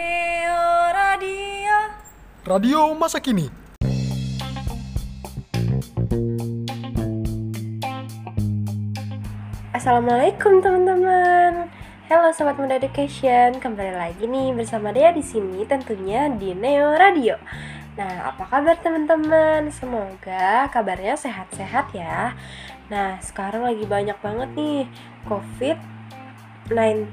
Neo Radio. Radio masa kini. Assalamualaikum teman-teman. Halo sobat muda education, kembali lagi nih bersama Dea di sini tentunya di Neo Radio. Nah, apa kabar teman-teman? Semoga kabarnya sehat-sehat ya. Nah, sekarang lagi banyak banget nih COVID 9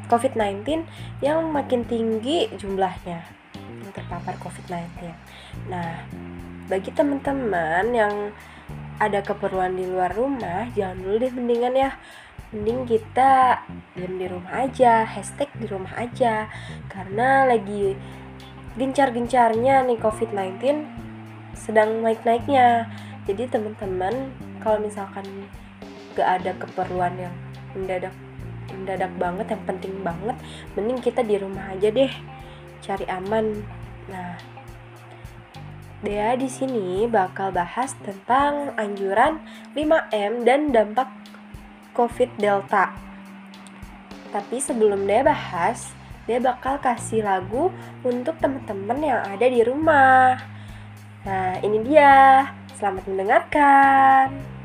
COVID-19 yang makin tinggi jumlahnya yang terpapar COVID-19. Nah, bagi teman-teman yang ada keperluan di luar rumah, jangan dulu deh mendingan ya. Mending kita diam di rumah aja hashtag di rumah aja. Karena lagi gencar-gencarnya nih COVID-19 sedang naik-naiknya. Jadi teman-teman kalau misalkan gak ada keperluan yang mendadak mendadak banget yang penting banget mending kita di rumah aja deh cari aman nah Dea di sini bakal bahas tentang anjuran 5M dan dampak COVID Delta. Tapi sebelum dia bahas, dia bakal kasih lagu untuk teman-teman yang ada di rumah. Nah, ini dia. Selamat mendengarkan.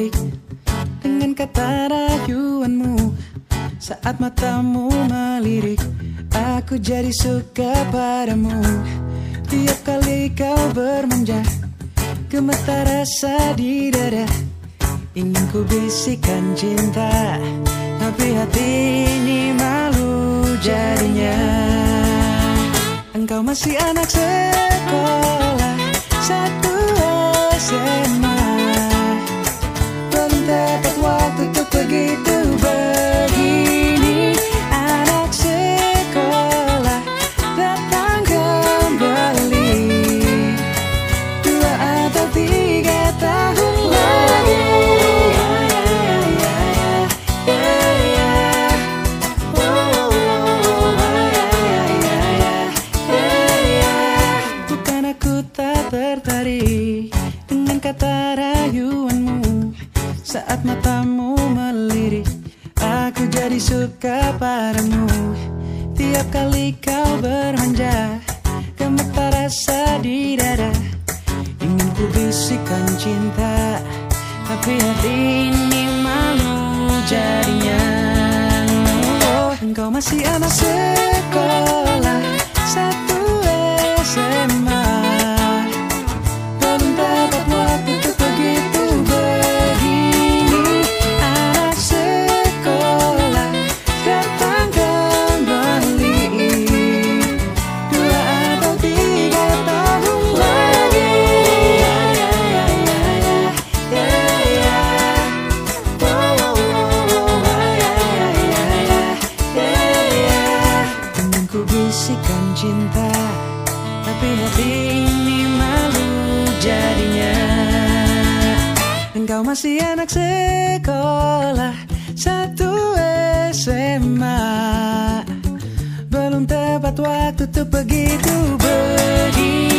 Tertarik dengan kata rayuanmu. Saat matamu melirik Aku jadi suka padamu. Tiap kali kau bermanja Gemetar rasa di dada. Ingin ku bisikan cinta Tapi hati ini malu jadinya. Engkau masih anak sekolah Satu SMA Belum jadi suka padamu Tiap kali kau bermanja Gemetar rasa di dada. Ingin ku bisikan cinta Tapi hati ini malu jadinya. Oh, engkau masih anak sekolah Satu SMA Engkau masih anak sekolah Satu SMA Belum tepat waktu untuk begitu begini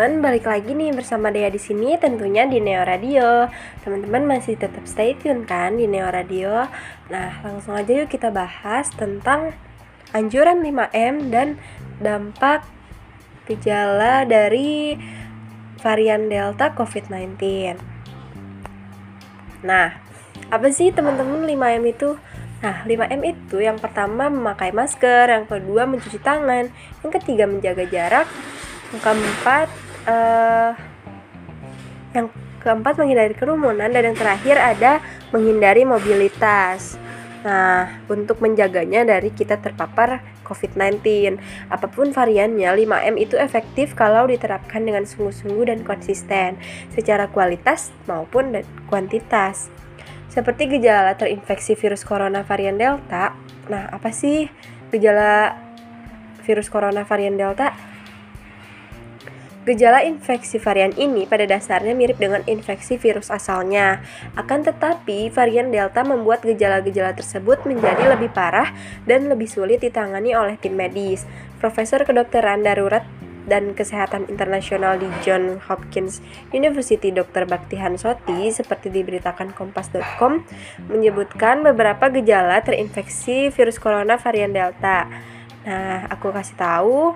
teman-teman, balik lagi nih bersama Dea di sini tentunya di Neo Radio. Teman-teman masih tetap stay tune kan di Neo Radio. Nah, langsung aja yuk kita bahas tentang anjuran 5M dan dampak gejala dari varian Delta COVID-19. Nah, apa sih teman-teman 5M itu? Nah, 5M itu yang pertama memakai masker, yang kedua mencuci tangan, yang ketiga menjaga jarak, yang keempat eh yang keempat menghindari kerumunan dan yang terakhir ada menghindari mobilitas. Nah, untuk menjaganya dari kita terpapar COVID-19. Apa pun variannya, 5M itu efektif kalau diterapkan dengan sungguh-sungguh dan konsisten secara kualitas maupun kuantitas. Seperti gejala terinfeksi virus corona varian Delta. Nah, apa sih gejala virus corona varian Delta? Gejala infeksi varian ini pada dasarnya mirip dengan infeksi virus asalnya. Akan tetapi, varian Delta membuat gejala-gejala tersebut menjadi lebih parah dan lebih sulit ditangani oleh tim medis. Profesor Kedokteran Darurat dan Kesehatan Internasional di John Hopkins University Dr. Baktihan Soti seperti diberitakan kompas.com menyebutkan beberapa gejala terinfeksi virus corona varian Delta. Nah, aku kasih tahu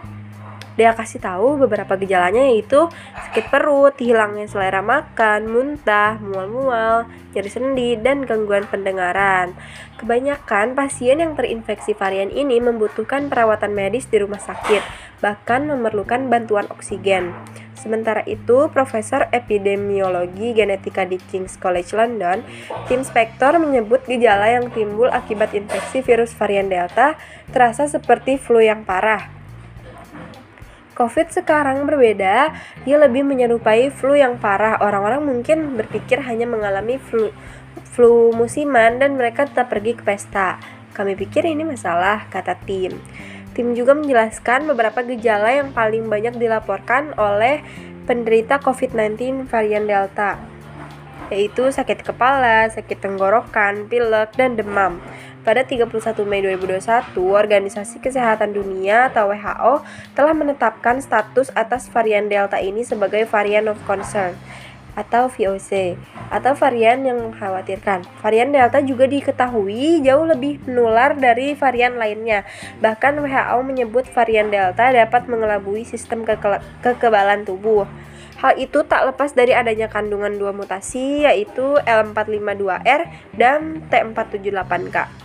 dia kasih tahu beberapa gejalanya yaitu sakit perut, hilangnya selera makan, muntah, mual-mual, nyeri sendi, dan gangguan pendengaran. Kebanyakan pasien yang terinfeksi varian ini membutuhkan perawatan medis di rumah sakit, bahkan memerlukan bantuan oksigen. Sementara itu, Profesor Epidemiologi Genetika di King's College London, Tim Spector menyebut gejala yang timbul akibat infeksi virus varian Delta terasa seperti flu yang parah. COVID sekarang berbeda, dia lebih menyerupai flu yang parah. Orang-orang mungkin berpikir hanya mengalami flu, flu musiman dan mereka tetap pergi ke pesta. Kami pikir ini masalah, kata tim. Tim juga menjelaskan beberapa gejala yang paling banyak dilaporkan oleh penderita COVID-19 varian Delta, yaitu sakit kepala, sakit tenggorokan, pilek, dan demam. Pada 31 Mei 2021, Organisasi Kesehatan Dunia atau WHO telah menetapkan status atas varian Delta ini sebagai varian of concern. atau VOC atau varian yang mengkhawatirkan. Varian Delta juga diketahui jauh lebih menular dari varian lainnya. Bahkan WHO menyebut varian Delta dapat mengelabui sistem keke- kekebalan tubuh. Hal itu tak lepas dari adanya kandungan dua mutasi yaitu L452R dan T478K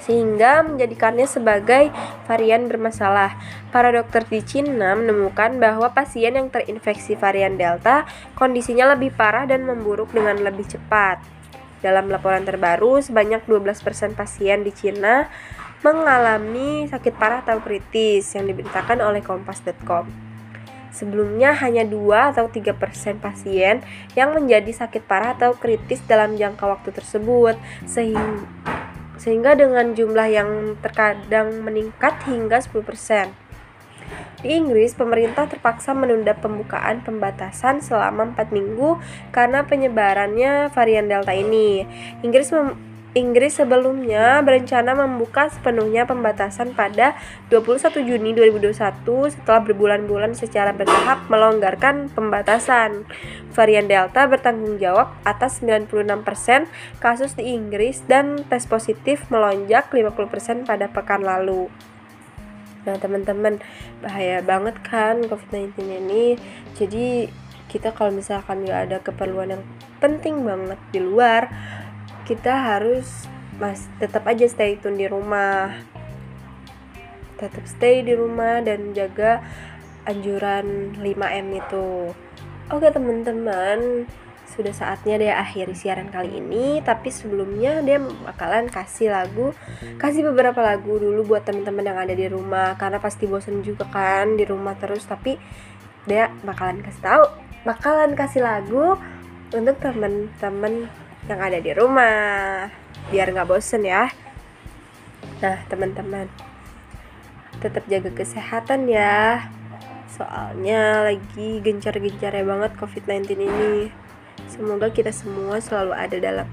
sehingga menjadikannya sebagai varian bermasalah. Para dokter di Cina menemukan bahwa pasien yang terinfeksi varian Delta kondisinya lebih parah dan memburuk dengan lebih cepat. Dalam laporan terbaru, sebanyak 12% pasien di Cina mengalami sakit parah atau kritis yang diberitakan oleh kompas.com. Sebelumnya hanya 2 atau 3% pasien yang menjadi sakit parah atau kritis dalam jangka waktu tersebut sehingga sehingga dengan jumlah yang terkadang meningkat hingga 10%. Di Inggris, pemerintah terpaksa menunda pembukaan pembatasan selama 4 minggu karena penyebarannya varian Delta ini. Inggris Inggris sebelumnya berencana membuka sepenuhnya pembatasan pada 21 Juni 2021 setelah berbulan-bulan secara bertahap melonggarkan pembatasan. Varian Delta bertanggung jawab atas 96% kasus di Inggris dan tes positif melonjak 50% pada pekan lalu. Nah teman-teman bahaya banget kan COVID-19 ini Jadi kita kalau misalkan nggak ada keperluan yang penting banget di luar Kita harus mas tetap aja stay tune di rumah. Tetap stay di rumah dan jaga anjuran 5M itu. Oke teman-teman sudah saatnya dia akhiri siaran kali ini tapi sebelumnya dia bakalan kasih lagu kasih beberapa lagu dulu buat teman-teman yang ada di rumah karena pasti bosan juga kan di rumah terus tapi dia bakalan kasih tahu bakalan kasih lagu untuk teman-teman yang ada di rumah biar nggak bosen ya nah teman-teman tetap jaga kesehatan ya soalnya lagi gencar-gencarnya banget covid-19 ini Semoga kita semua selalu ada dalam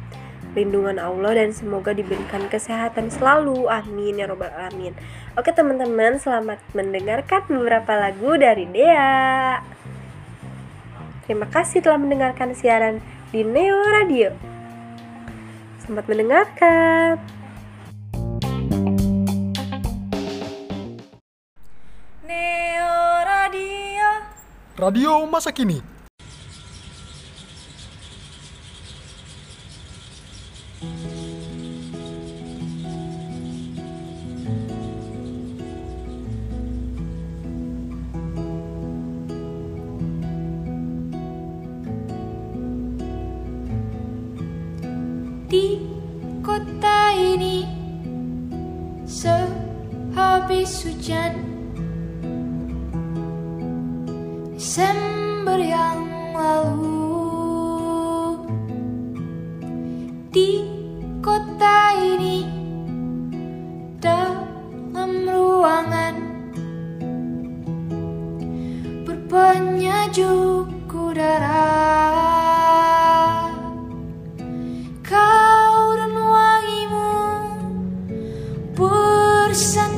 lindungan Allah dan semoga diberikan kesehatan selalu. Amin ya robbal alamin. Oke teman-teman, selamat mendengarkan beberapa lagu dari Dea. Terima kasih telah mendengarkan siaran di Neo Radio. Selamat mendengarkan. Neo Radio Radio masa kini. Bersanding dengan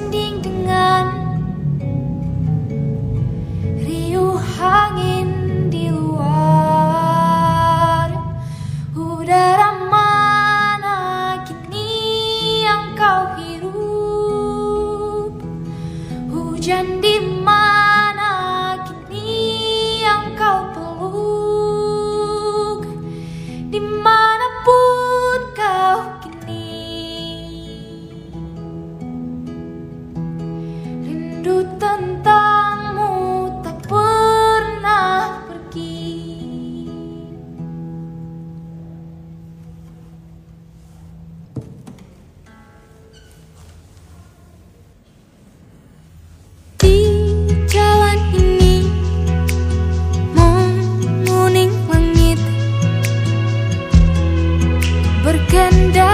Berkendara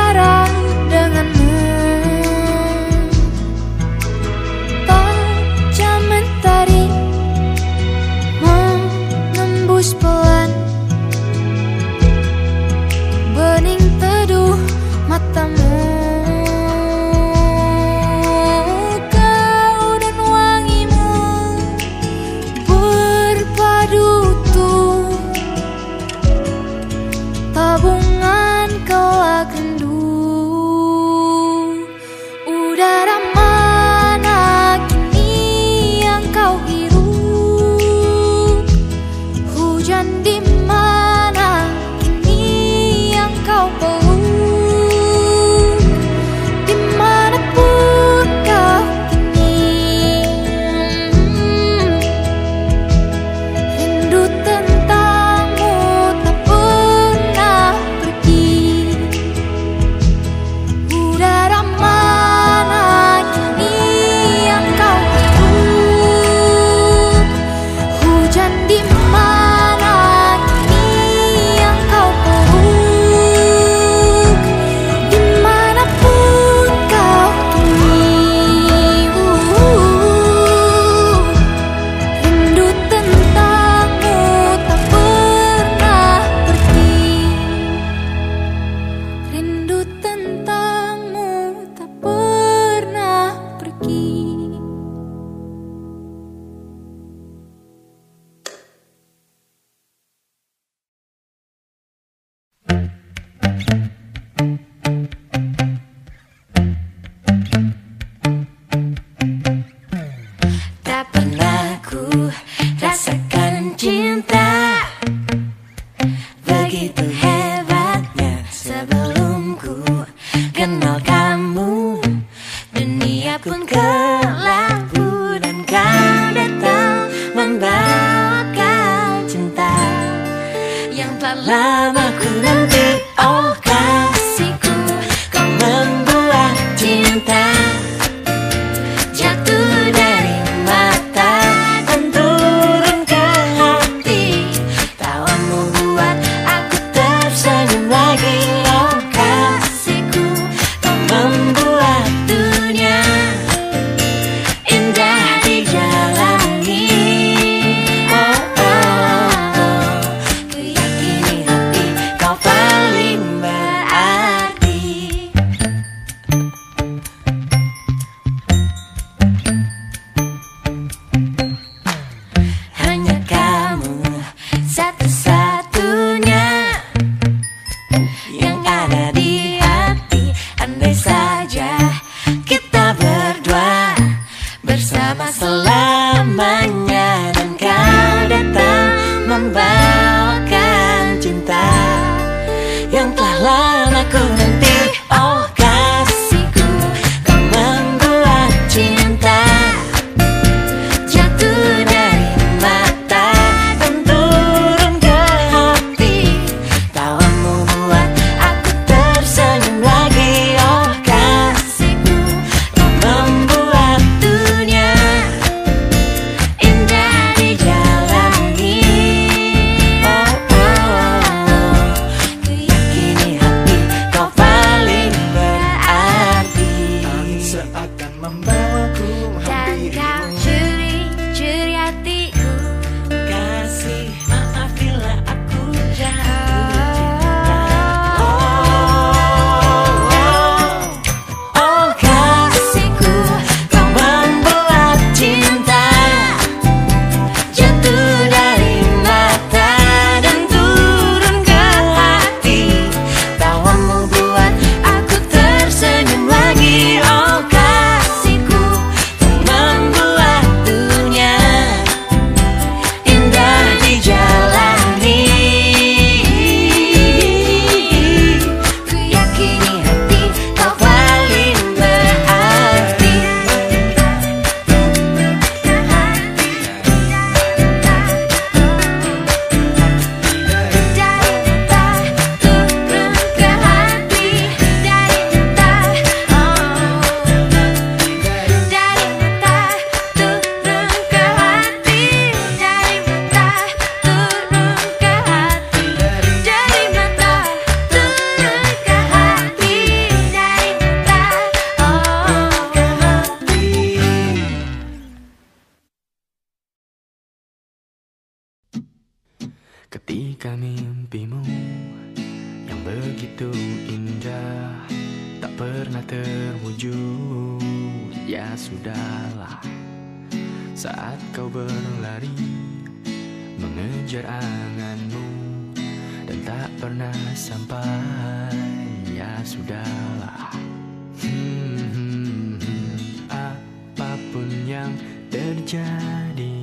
terjadi,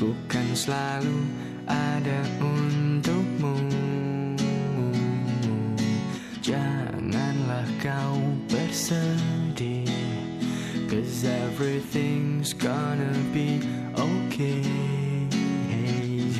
ku kan selalu ada untukmu. Janganlah kau bersedih, cause everything's gonna be okay.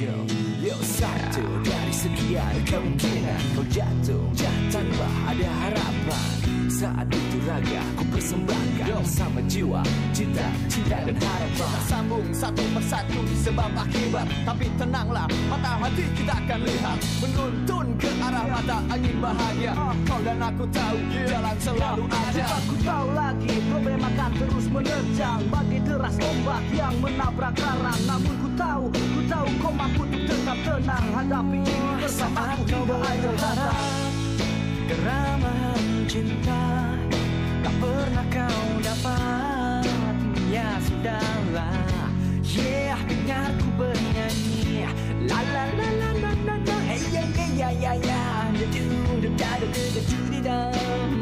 Yo, yo satu dari sekian kemungkinan kau jatuh tanpa ada harapan. Saat itu raga ku persembahkan sama jiwa, cinta, cinta dan harapan. Kita sambung satu persatu sebab akibat. Tapi tenanglah, mata hati kita akan lihat. Menuntun ke arah mata angin bahagia. Kau dan aku tahu jalan selalu ada. Aku tahu lagi problem akan terus menerjang. Bagi deras ombak yang menabrak karang Namun ku tahu, ku tahu kau mampu untuk tetap tenang. Hadapi ini bersama aku hingga akhir hayat Keramahan cinta tak pernah kau dapat. Ya sudahlah Yeah, dengar ku bernyanyi. La la la la la la la. Hey Da du da da da da da du di dam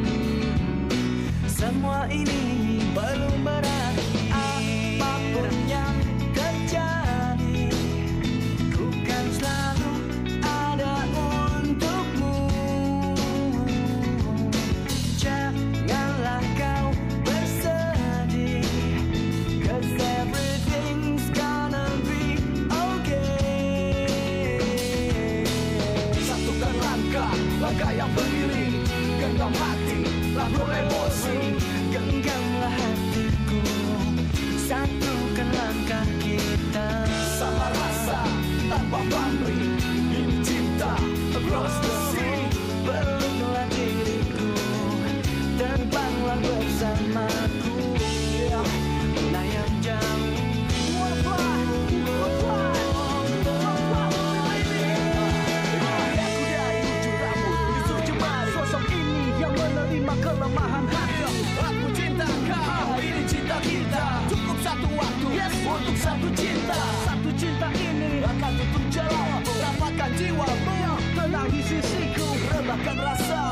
Semua ini belum berarti Tenang di sisiku Rebahkan rasa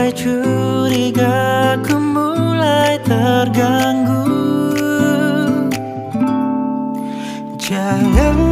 mulai curiga Ku mulai terganggu. Jangan